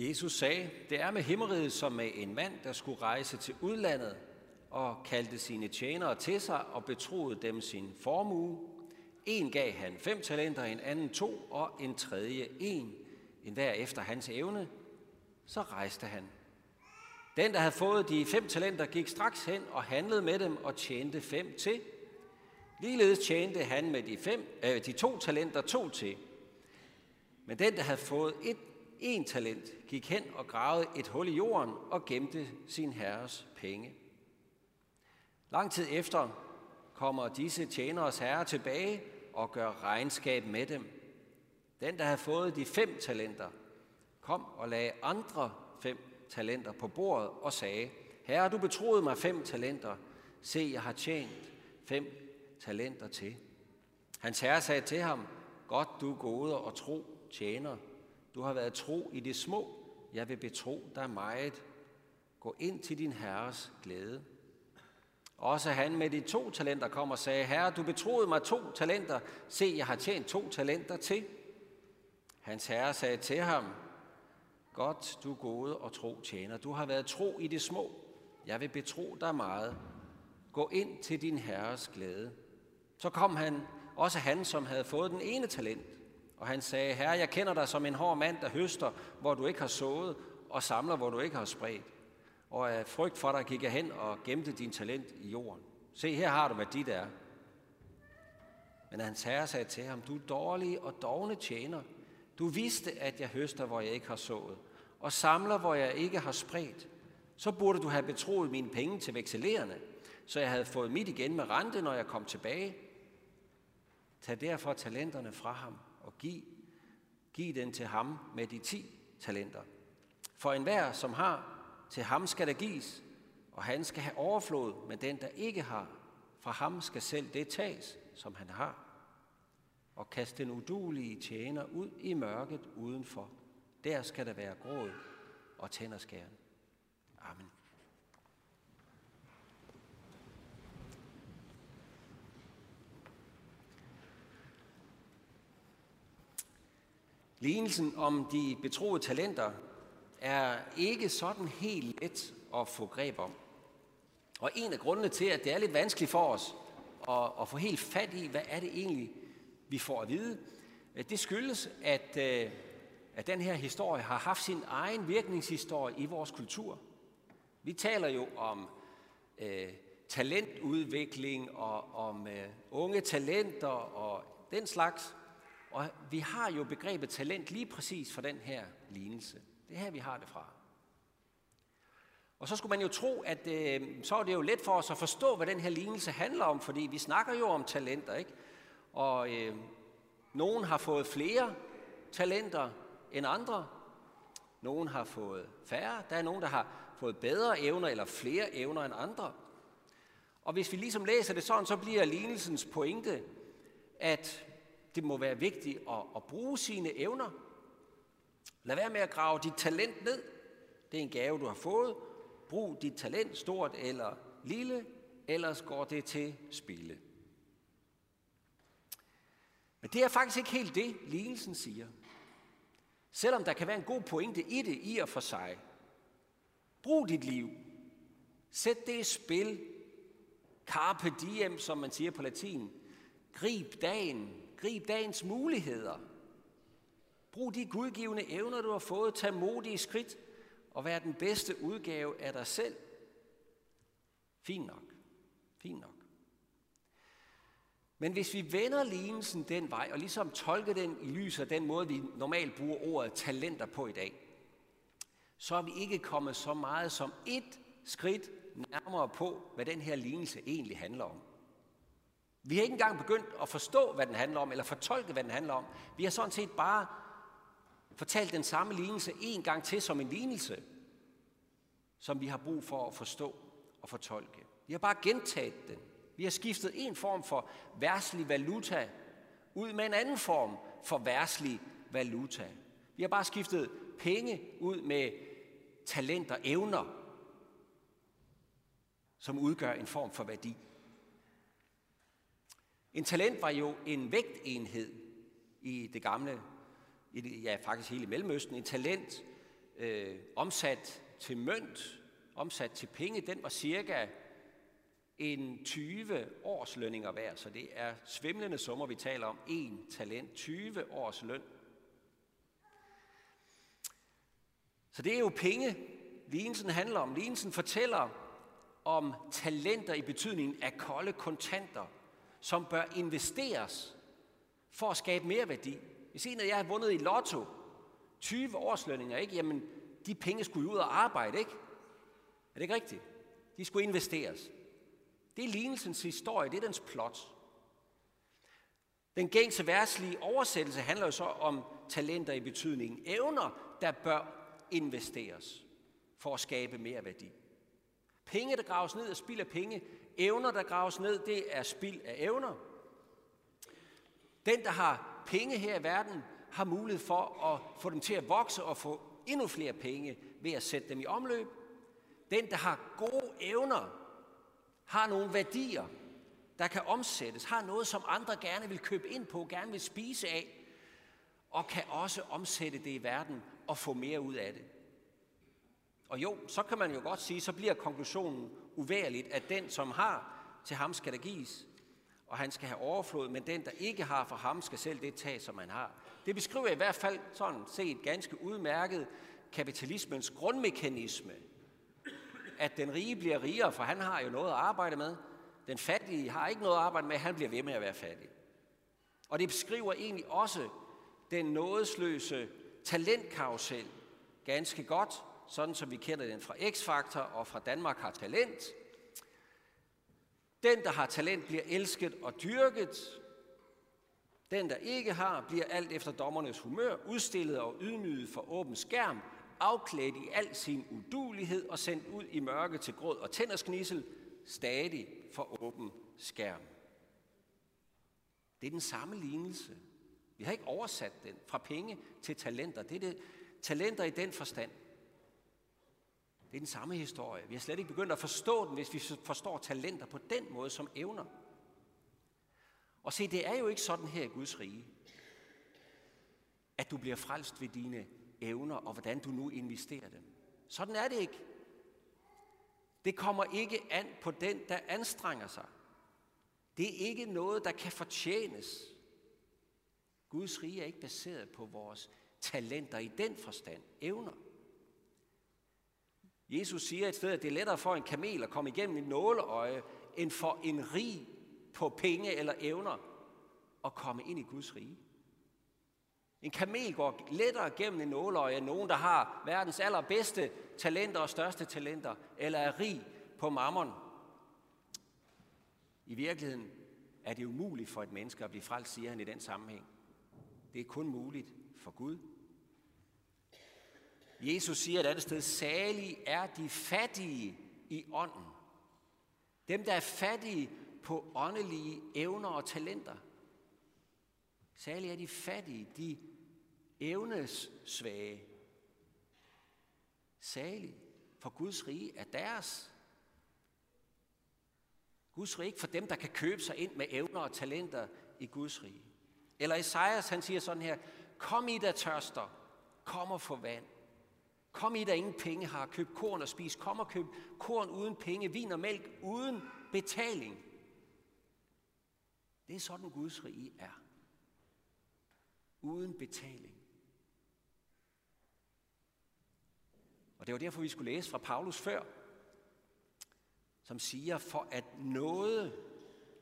Jesus sagde, det er med himmeriget som med en mand, der skulle rejse til udlandet og kaldte sine tjenere til sig og betroede dem sin formue. En gav han fem talenter, en anden to og en tredje en, en hver efter hans evne. Så rejste han. Den, der havde fået de fem talenter, gik straks hen og handlede med dem og tjente fem til. Ligeledes tjente han med de, fem, øh, de to talenter to til. Men den, der havde fået et en talent, gik hen og gravede et hul i jorden og gemte sin herres penge. Lang tid efter kommer disse tjeneres herre tilbage og gør regnskab med dem. Den, der havde fået de fem talenter, kom og lagde andre fem talenter på bordet og sagde, Herre, du betroede mig fem talenter. Se, jeg har tjent fem talenter til. Hans herre sagde til ham, Godt du gode og tro tjener. Du har været tro i det små. Jeg vil betro dig meget. Gå ind til din herres glæde. Også han med de to talenter kom og sagde, Herre, du betroede mig to talenter. Se, jeg har tjent to talenter til. Hans herre sagde til ham, Godt, du gode og tro tjener. Du har været tro i det små. Jeg vil betro dig meget. Gå ind til din herres glæde. Så kom han, også han, som havde fået den ene talent. Og han sagde, Herre, jeg kender dig som en hård mand, der høster, hvor du ikke har sået, og samler, hvor du ikke har spredt. Og af frygt for dig gik jeg hen og gemte din talent i jorden. Se, her har du, hvad dit er. Men hans herre sagde til ham, du er dårlig og dogne tjener. Du vidste, at jeg høster, hvor jeg ikke har sået, og samler, hvor jeg ikke har spredt. Så burde du have betroet mine penge til vekselerende, så jeg havde fået mit igen med rente, når jeg kom tilbage. Tag derfor talenterne fra ham og giv, giv den til ham med de ti talenter. For enhver, som har, til ham skal der gives, og han skal have overflod, men den, der ikke har, fra ham skal selv det tages, som han har. Og kast den udulige tjener ud i mørket udenfor. Der skal der være gråd og tænderskæren. Amen. Lignelsen om de betroede talenter er ikke sådan helt let at få greb om. Og en af grundene til, at det er lidt vanskeligt for os at, at få helt fat i, hvad er det egentlig, vi får at vide, øh, det skyldes, at, øh, at den her historie har haft sin egen virkningshistorie i vores kultur. Vi taler jo om øh, talentudvikling og om øh, unge talenter og den slags. Og vi har jo begrebet talent lige præcis for den her lignelse. Det er her, vi har det fra. Og så skulle man jo tro, at øh, så er det jo let for os at forstå, hvad den her lignelse handler om, fordi vi snakker jo om talenter, ikke? Og øh, nogen har fået flere talenter end andre. Nogen har fået færre. Der er nogen, der har fået bedre evner eller flere evner end andre. Og hvis vi ligesom læser det sådan, så bliver lignelsens pointe, at det må være vigtigt at, at bruge sine evner. Lad være med at grave dit talent ned. Det er en gave, du har fået. Brug dit talent, stort eller lille, ellers går det til spille. Men det er faktisk ikke helt det, lignelsen siger. Selvom der kan være en god pointe i det i og for sig. Brug dit liv. Sæt det i spil. Carpe diem, som man siger på latin. Grib dagen. Grib dagens muligheder. Brug de gudgivende evner, du har fået. Tag modige skridt og vær den bedste udgave af dig selv. Fint nok. Fint nok. Men hvis vi vender lignelsen den vej, og ligesom tolker den i lyset af den måde, vi normalt bruger ordet talenter på i dag, så er vi ikke kommet så meget som et skridt nærmere på, hvad den her lignelse egentlig handler om. Vi har ikke engang begyndt at forstå, hvad den handler om, eller fortolke, hvad den handler om. Vi har sådan set bare fortalt den samme lignelse en gang til som en lignelse, som vi har brug for at forstå og fortolke. Vi har bare gentaget den. Vi har skiftet en form for værslig valuta ud med en anden form for værslig valuta. Vi har bare skiftet penge ud med talenter, evner, som udgør en form for værdi. En talent var jo en vægtenhed i det gamle, i det, ja faktisk hele Mellemøsten. En talent øh, omsat til mønt, omsat til penge, den var cirka en 20 års lønninger værd, så det er svimlende summer, vi taler om. En talent, 20 års løn. Så det er jo penge, lignelsen handler om. Lignelsen fortæller om talenter i betydningen af kolde kontanter, som bør investeres for at skabe mere værdi. Hvis en af jer har vundet i lotto 20 årslønninger, ikke? Jamen, de penge skulle ud og arbejde, ikke? Er det ikke rigtigt? De skulle investeres. Det er lignelsens historie, det er dens plot. Den gængse værtslige oversættelse handler jo så om talenter i betydningen evner, der bør investeres for at skabe mere værdi. Penge, der graves ned, er spild af penge. Evner, der graves ned, det er spild af evner. Den, der har penge her i verden, har mulighed for at få dem til at vokse og få endnu flere penge ved at sætte dem i omløb. Den, der har gode evner, har nogle værdier, der kan omsættes, har noget, som andre gerne vil købe ind på, gerne vil spise af, og kan også omsætte det i verden og få mere ud af det. Og jo, så kan man jo godt sige, så bliver konklusionen uværligt, at den, som har, til ham skal der gives, og han skal have overflod, men den, der ikke har for ham, skal selv det tage, som han har. Det beskriver i hvert fald sådan set ganske udmærket kapitalismens grundmekanisme, at den rige bliver rigere, for han har jo noget at arbejde med. Den fattige har ikke noget at arbejde med, han bliver ved med at være fattig. Og det beskriver egentlig også den nådesløse talentkarusel ganske godt, sådan som vi kender den fra X-Factor og fra Danmark har talent. Den, der har talent, bliver elsket og dyrket. Den, der ikke har, bliver alt efter dommernes humør udstillet og ydmyget for åben skærm, afklædt i al sin udulighed og sendt ud i mørke til gråd og tændersknissel, stadig for åben skærm. Det er den samme lignelse. Vi har ikke oversat den fra penge til talenter. Det er det, talenter i den forstand. Det er den samme historie. Vi har slet ikke begyndt at forstå den, hvis vi forstår talenter på den måde som evner. Og se, det er jo ikke sådan her i Guds rige, at du bliver frelst ved dine evner og hvordan du nu investerer dem. Sådan er det ikke. Det kommer ikke an på den, der anstrenger sig. Det er ikke noget, der kan fortjenes. Guds rige er ikke baseret på vores talenter i den forstand, evner. Jesus siger et sted, at det er lettere for en kamel at komme igennem et nåleøje, end for en rig på penge eller evner at komme ind i Guds rige. En kamel går lettere gennem en nåleøje end nogen, der har verdens allerbedste talenter og største talenter, eller er rig på mammon. I virkeligheden er det umuligt for et menneske at blive frelst, siger han i den sammenhæng. Det er kun muligt for Gud. Jesus siger et andet sted, salig er de fattige i ånden. Dem, der er fattige på åndelige evner og talenter. Særligt er de fattige, de evnes svage. Særligt, for Guds rige er deres. Guds rige for dem, der kan købe sig ind med evner og talenter i Guds rige. Eller Esajas, han siger sådan her, kom I, der tørster, kom og få vand. Kom I, der ingen penge har, køb korn og spis. Kom og køb korn uden penge, vin og mælk uden betaling. Det er sådan Guds rige er. Uden betaling. Og det var derfor, vi skulle læse fra Paulus før, som siger, for at noget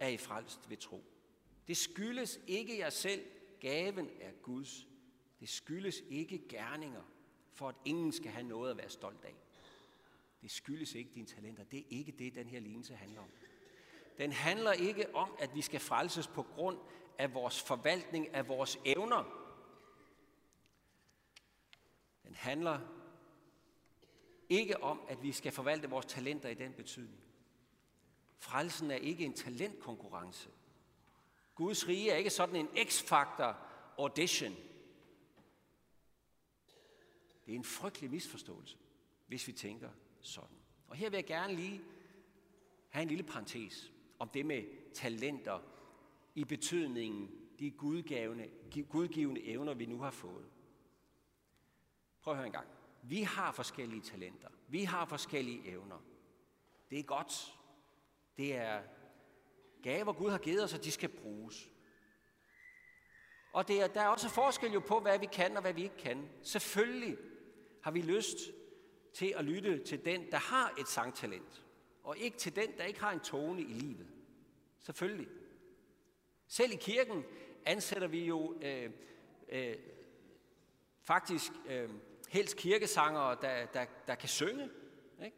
er i frelst ved tro. Det skyldes ikke jer selv, gaven er Guds. Det skyldes ikke gerninger, for at ingen skal have noget at være stolt af. Det skyldes ikke dine talenter. Det er ikke det, den her lignelse handler om. Den handler ikke om, at vi skal frelses på grund af vores forvaltning af vores evner. Den handler ikke om, at vi skal forvalte vores talenter i den betydning. Frelsen er ikke en talentkonkurrence. Guds rige er ikke sådan en x-faktor audition. Det er en frygtelig misforståelse, hvis vi tænker sådan. Og her vil jeg gerne lige have en lille parentes om det med talenter i betydningen de gudgivende, gudgivende evner, vi nu har fået. Prøv at høre en gang. Vi har forskellige talenter. Vi har forskellige evner. Det er godt. Det er gaver, Gud har givet os, og de skal bruges. Og det er, der er også forskel jo på, hvad vi kan og hvad vi ikke kan. Selvfølgelig har vi lyst til at lytte til den, der har et sangtalent, og ikke til den, der ikke har en tone i livet. Selvfølgelig. Selv i kirken ansætter vi jo øh, øh, faktisk øh, helst kirkesangere, der, der, der kan synge. Ikke?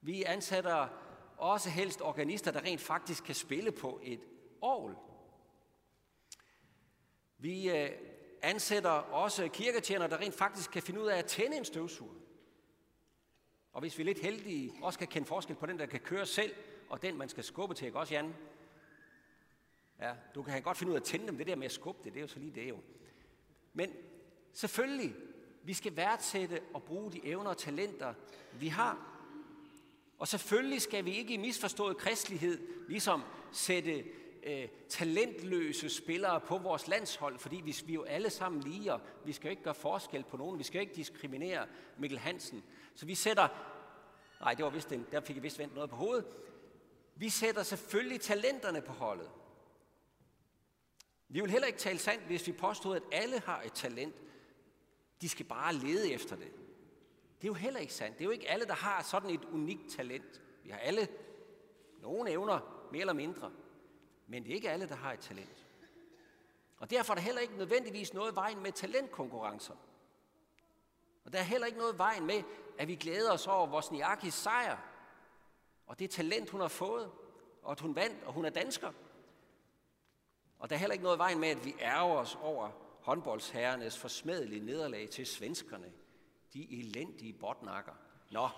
Vi ansætter også helst organister, der rent faktisk kan spille på et orgel. Vi øh, ansætter også kirketjenere, der rent faktisk kan finde ud af at tænde en støvsuger. Og hvis vi er lidt heldige, også kan kende forskel på den, der kan køre selv, og den, man skal skubbe til, ikke også, Jan? Ja, du kan godt finde ud af at tænde dem. Det der med at skubbe det, det er jo så lige det jo. Men selvfølgelig, vi skal værdsætte og bruge de evner og talenter, vi har. Og selvfølgelig skal vi ikke i misforstået kristelighed ligesom sætte øh, talentløse spillere på vores landshold, fordi vi, vi er jo alle sammen lige, og vi skal jo ikke gøre forskel på nogen. Vi skal jo ikke diskriminere Mikkel Hansen. Så vi sætter... Nej, det var vist den, der fik jeg vist vendt noget på hovedet. Vi sætter selvfølgelig talenterne på holdet. Vi vil heller ikke tale sandt, hvis vi påstod, at alle har et talent. De skal bare lede efter det. Det er jo heller ikke sandt. Det er jo ikke alle, der har sådan et unikt talent. Vi har alle nogle evner, mere eller mindre. Men det er ikke alle, der har et talent. Og derfor er der heller ikke nødvendigvis noget vejen med talentkonkurrencer. Og der er heller ikke noget vejen med, at vi glæder os over vores Niakis sejr. Og det talent, hun har fået, og at hun vandt, og hun er dansker. Og der er heller ikke noget vejen med, at vi ærger os over håndboldsherrenes forsmedelige nederlag til svenskerne. De elendige botnakker. Nå,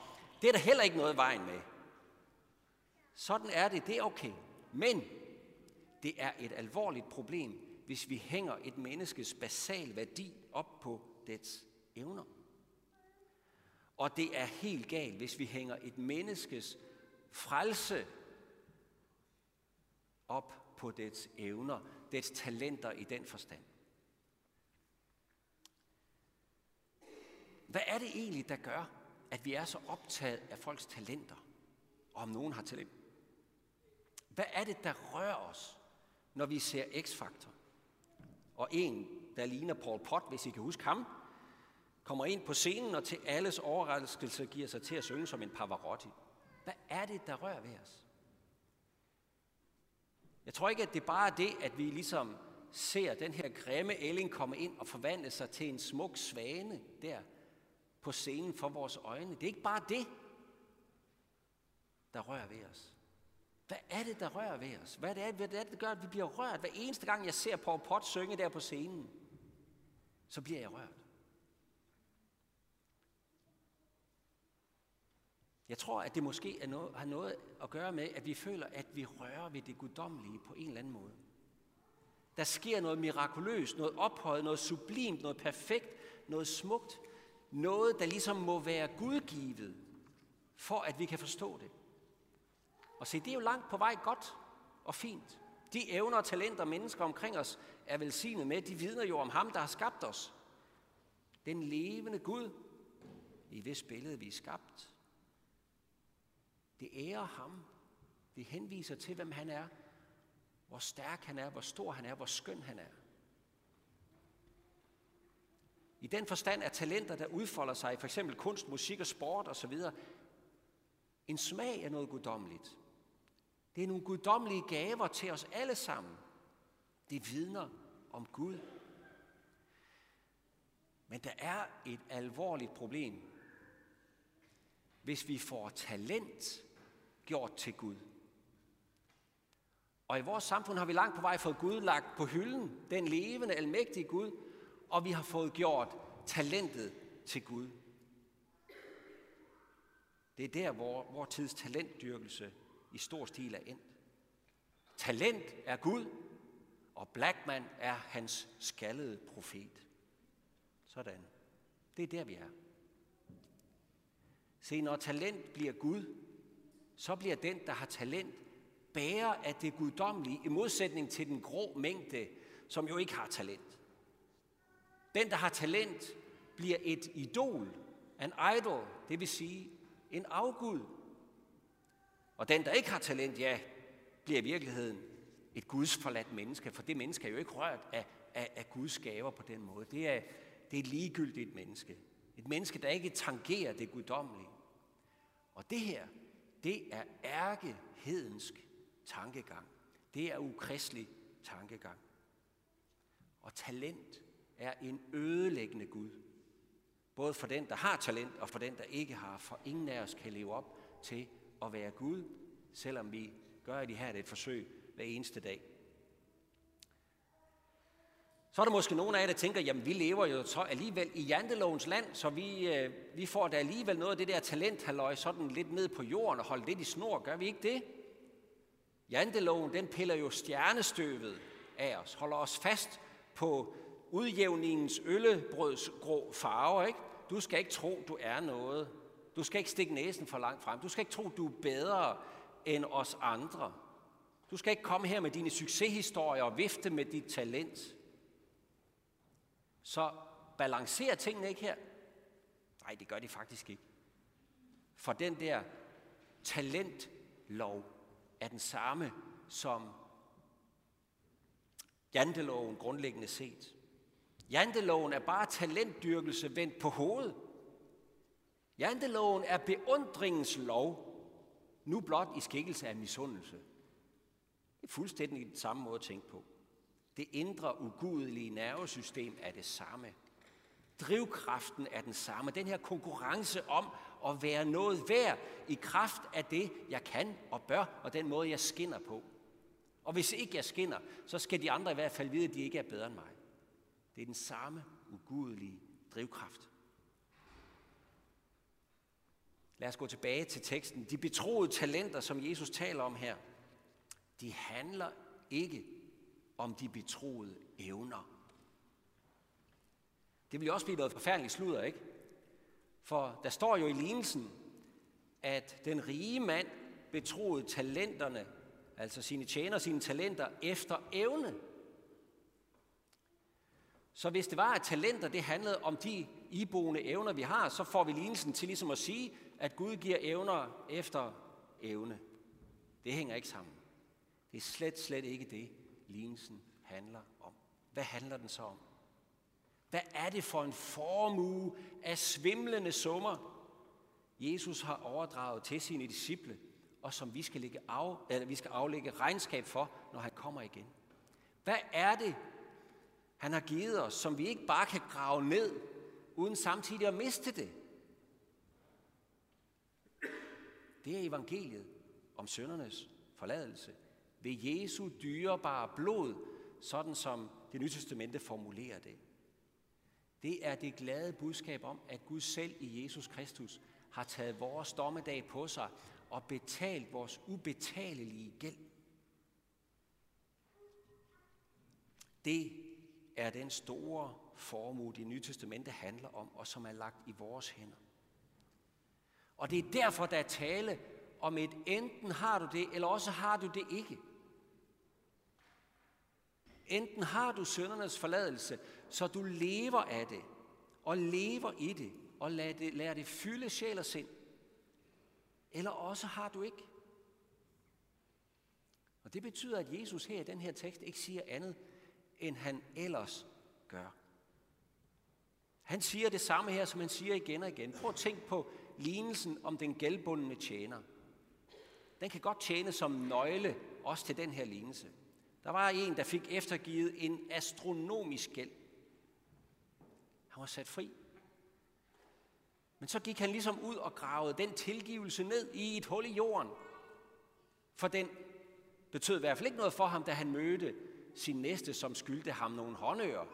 det er der heller ikke noget vejen med. Sådan er det, det er okay. Men det er et alvorligt problem, hvis vi hænger et menneskes basal værdi op på dets evner. Og det er helt galt, hvis vi hænger et menneskes frelse op på dets evner, dets talenter i den forstand. Hvad er det egentlig, der gør, at vi er så optaget af folks talenter, og om nogen har talent? Hvad er det, der rører os, når vi ser X-faktor. Og en, der ligner Paul Pot, hvis I kan huske ham, kommer ind på scenen og til alles overraskelse giver sig til at synge som en Pavarotti. Hvad er det, der rører ved os? Jeg tror ikke, at det bare er det, at vi ligesom ser den her grimme ælling komme ind og forvandle sig til en smuk svane der på scenen for vores øjne. Det er ikke bare det, der rører ved os. Hvad er det, der rører ved os? Hvad er det, hvad er det der gør, at vi bliver rørt? Hver eneste gang, jeg ser Paul Pot synge der på scenen, så bliver jeg rørt. Jeg tror, at det måske er noget, har noget at gøre med, at vi føler, at vi rører ved det guddommelige på en eller anden måde. Der sker noget mirakuløst, noget ophøjet, noget sublimt, noget perfekt, noget smukt. Noget, der ligesom må være gudgivet, for at vi kan forstå det. Og se, det er jo langt på vej godt og fint. De evner og talenter, mennesker omkring os er velsignet med, de vidner jo om ham, der har skabt os. Den levende Gud, i hvis billede vi er skabt. Det ærer ham. Det henviser til, hvem han er, hvor stærk han er, hvor stor han er, hvor skøn han er. I den forstand er talenter, der udfolder sig i for eksempel kunst, musik og sport osv., en smag af noget guddommeligt. Det er nogle guddommelige gaver til os alle sammen. Det vidner om Gud. Men der er et alvorligt problem, hvis vi får talent gjort til Gud. Og i vores samfund har vi langt på vej fået Gud lagt på hylden, den levende, almægtige Gud, og vi har fået gjort talentet til Gud. Det er der, hvor vor tids talentdyrkelse i stor stil er endt. Talent er Gud, og Blackman er hans skaldede profet. Sådan. Det er der, vi er. Se, når talent bliver Gud, så bliver den, der har talent, bærer af det guddommelige, i modsætning til den grå mængde, som jo ikke har talent. Den, der har talent, bliver et idol An idol, det vil sige en afgud. Og den, der ikke har talent, ja, bliver i virkeligheden et gudsforladt menneske, for det menneske er jo ikke rørt af, af, af Guds gaver på den måde. Det er, det er et ligegyldigt menneske. Et menneske, der ikke tangerer det guddommelige. Og det her, det er ærkehedensk tankegang. Det er ukristelig tankegang. Og talent er en ødelæggende Gud. Både for den, der har talent, og for den, der ikke har. For ingen af os kan leve op til at være Gud, selvom vi gør de her et forsøg hver eneste dag. Så er der måske nogen af jer, der tænker, jamen vi lever jo så alligevel i jantelovens land, så vi, øh, vi får da alligevel noget af det der talent, halløj, sådan lidt ned på jorden og holde lidt i snor. Gør vi ikke det? Janteloven, den piller jo stjernestøvet af os, holder os fast på udjævningens øllebrødsgrå farver, farve, ikke? Du skal ikke tro, du er noget. Du skal ikke stikke næsen for langt frem. Du skal ikke tro, du er bedre end os andre. Du skal ikke komme her med dine succeshistorier og vifte med dit talent. Så balancerer tingene ikke her? Nej, det gør de faktisk ikke. For den der talentlov er den samme som janteloven grundlæggende set. Janteloven er bare talentdyrkelse vendt på hovedet. Janteloven er beundringens lov, nu blot i skikkelse af misundelse. Det er fuldstændig den samme måde at tænke på. Det indre ugudelige nervesystem er det samme. Drivkraften er den samme. Den her konkurrence om at være noget værd i kraft af det, jeg kan og bør, og den måde, jeg skinner på. Og hvis ikke jeg skinner, så skal de andre i hvert fald vide, at de ikke er bedre end mig. Det er den samme ugudelige drivkraft. Lad os gå tilbage til teksten. De betroede talenter, som Jesus taler om her, de handler ikke om de betroede evner. Det ville også blive noget forfærdeligt sludder, ikke? For der står jo i lignelsen, at den rige mand betroede talenterne, altså sine tjener sine talenter, efter evne. Så hvis det var, at talenter det handlede om de iboende evner, vi har, så får vi lignelsen til ligesom at sige, at Gud giver evner efter evne. Det hænger ikke sammen. Det er slet, slet ikke det, lignelsen handler om. Hvad handler den så om? Hvad er det for en formue af svimlende summer, Jesus har overdraget til sine disciple, og som vi skal, lægge af, eller vi skal aflægge regnskab for, når han kommer igen? Hvad er det, han har givet os, som vi ikke bare kan grave ned, uden samtidig at miste det? Det er evangeliet om søndernes forladelse ved Jesu dyrebare blod, sådan som det nye testamente formulerer det. Det er det glade budskab om, at Gud selv i Jesus Kristus har taget vores dommedag på sig og betalt vores ubetalelige gæld. Det er den store formue, det nye testamente handler om, og som er lagt i vores hænder. Og det er derfor, der er tale om et enten har du det, eller også har du det ikke. Enten har du søndernes forladelse, så du lever af det, og lever i det, og lader det, lader det fylde sjæl og sind. Eller også har du ikke. Og det betyder, at Jesus her i den her tekst ikke siger andet, end han ellers gør. Han siger det samme her, som han siger igen og igen. Prøv at tænk på lignelsen om den gældbundne tjener. Den kan godt tjene som nøgle også til den her lignelse. Der var en, der fik eftergivet en astronomisk gæld. Han var sat fri. Men så gik han ligesom ud og gravede den tilgivelse ned i et hul i jorden. For den betød i hvert fald ikke noget for ham, da han mødte sin næste, som skyldte ham nogle håndører.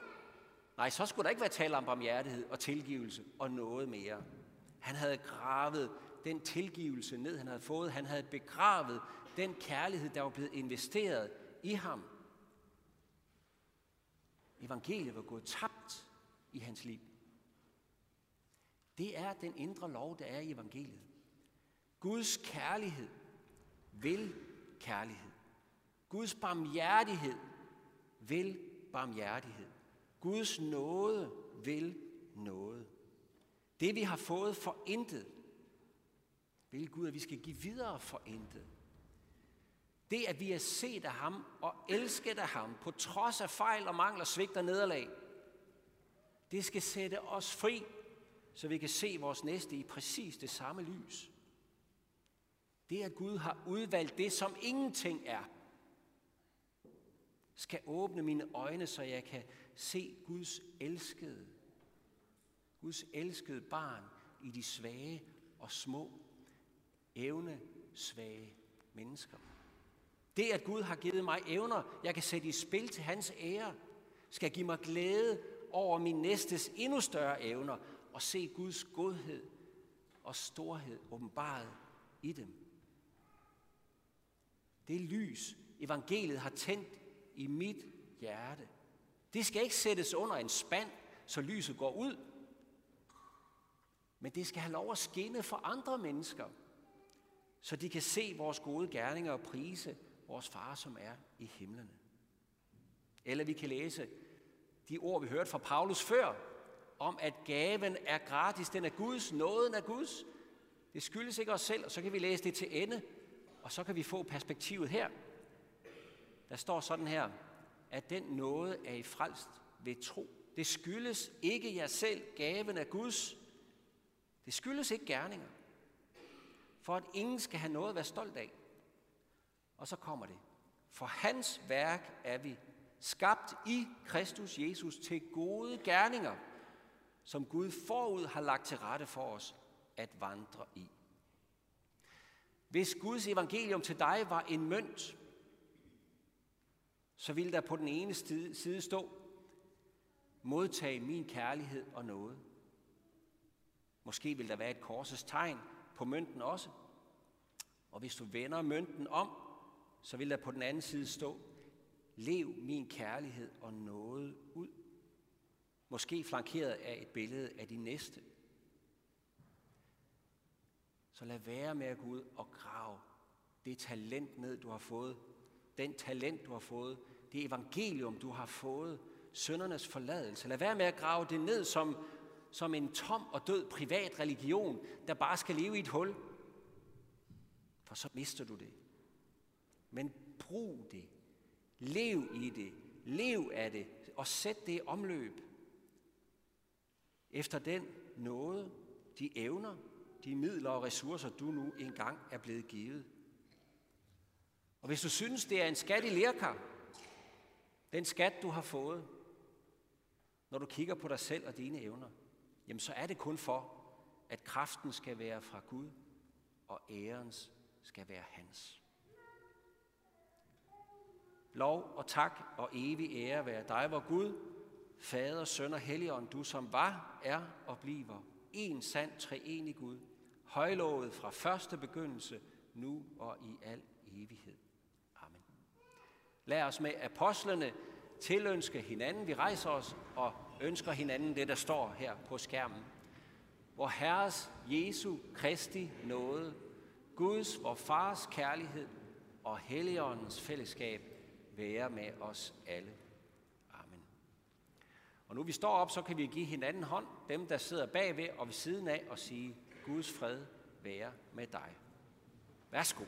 Nej, så skulle der ikke være tale om barmhjertighed og tilgivelse og noget mere. Han havde gravet den tilgivelse ned, han havde fået. Han havde begravet den kærlighed, der var blevet investeret i ham. Evangeliet var gået tabt i hans liv. Det er den indre lov, der er i evangeliet. Guds kærlighed vil kærlighed. Guds barmhjertighed vil barmhjertighed. Guds nåde vil noget. Det vi har fået for intet, vil Gud, at vi skal give videre for intet. Det, at vi er set af ham og elsket af ham, på trods af fejl og mangler, svigt og nederlag, det skal sætte os fri, så vi kan se vores næste i præcis det samme lys. Det, at Gud har udvalgt det, som ingenting er, skal åbne mine øjne, så jeg kan se Guds elskede, Guds elskede barn i de svage og små, evne svage mennesker. Det, at Gud har givet mig evner, jeg kan sætte i spil til hans ære, skal give mig glæde over min næstes endnu større evner og se Guds godhed og storhed åbenbaret i dem. Det lys, evangeliet har tændt i mit hjerte, det skal ikke sættes under en spand, så lyset går ud, men det skal have lov at skinne for andre mennesker, så de kan se vores gode gerninger og prise vores far, som er i himlene. Eller vi kan læse de ord, vi hørte fra Paulus før, om at gaven er gratis, den er Guds, nåden er Guds. Det skyldes ikke os selv, og så kan vi læse det til ende, og så kan vi få perspektivet her. Der står sådan her, at den nåde er i frelst ved tro. Det skyldes ikke jer selv, gaven er Guds. Det skyldes ikke gerninger. For at ingen skal have noget at være stolt af. Og så kommer det. For hans værk er vi skabt i Kristus Jesus til gode gerninger, som Gud forud har lagt til rette for os at vandre i. Hvis Guds evangelium til dig var en mønt, så ville der på den ene side stå, modtag min kærlighed og noget. Måske vil der være et korsets tegn på mønten også. Og hvis du vender mønten om, så vil der på den anden side stå, lev min kærlighed og noget ud. Måske flankeret af et billede af de næste. Så lad være med at gå ud og grave det talent ned, du har fået. Den talent, du har fået. Det evangelium, du har fået. Søndernes forladelse. Lad være med at grave det ned som, som en tom og død privat religion, der bare skal leve i et hul. For så mister du det. Men brug det. Lev i det. Lev af det. Og sæt det i omløb. Efter den nåde, de evner, de midler og ressourcer, du nu engang er blevet givet. Og hvis du synes, det er en skat i lærkar, den skat, du har fået, når du kigger på dig selv og dine evner, jamen så er det kun for, at kraften skal være fra Gud, og ærens skal være hans. Lov og tak og evig ære være dig, vor Gud, Fader, Søn og Helligånd, du som var, er og bliver en sand treenig Gud, højlovet fra første begyndelse, nu og i al evighed. Amen. Lad os med apostlene tilønske hinanden. Vi rejser os og ønsker hinanden det, der står her på skærmen. Hvor Herres Jesu Kristi nåde, Guds, vor Fars kærlighed og Helligåndens fællesskab være med os alle. Amen. Og nu vi står op, så kan vi give hinanden hånd, dem der sidder bagved og ved siden af, og sige, Guds fred være med dig. Værsgo.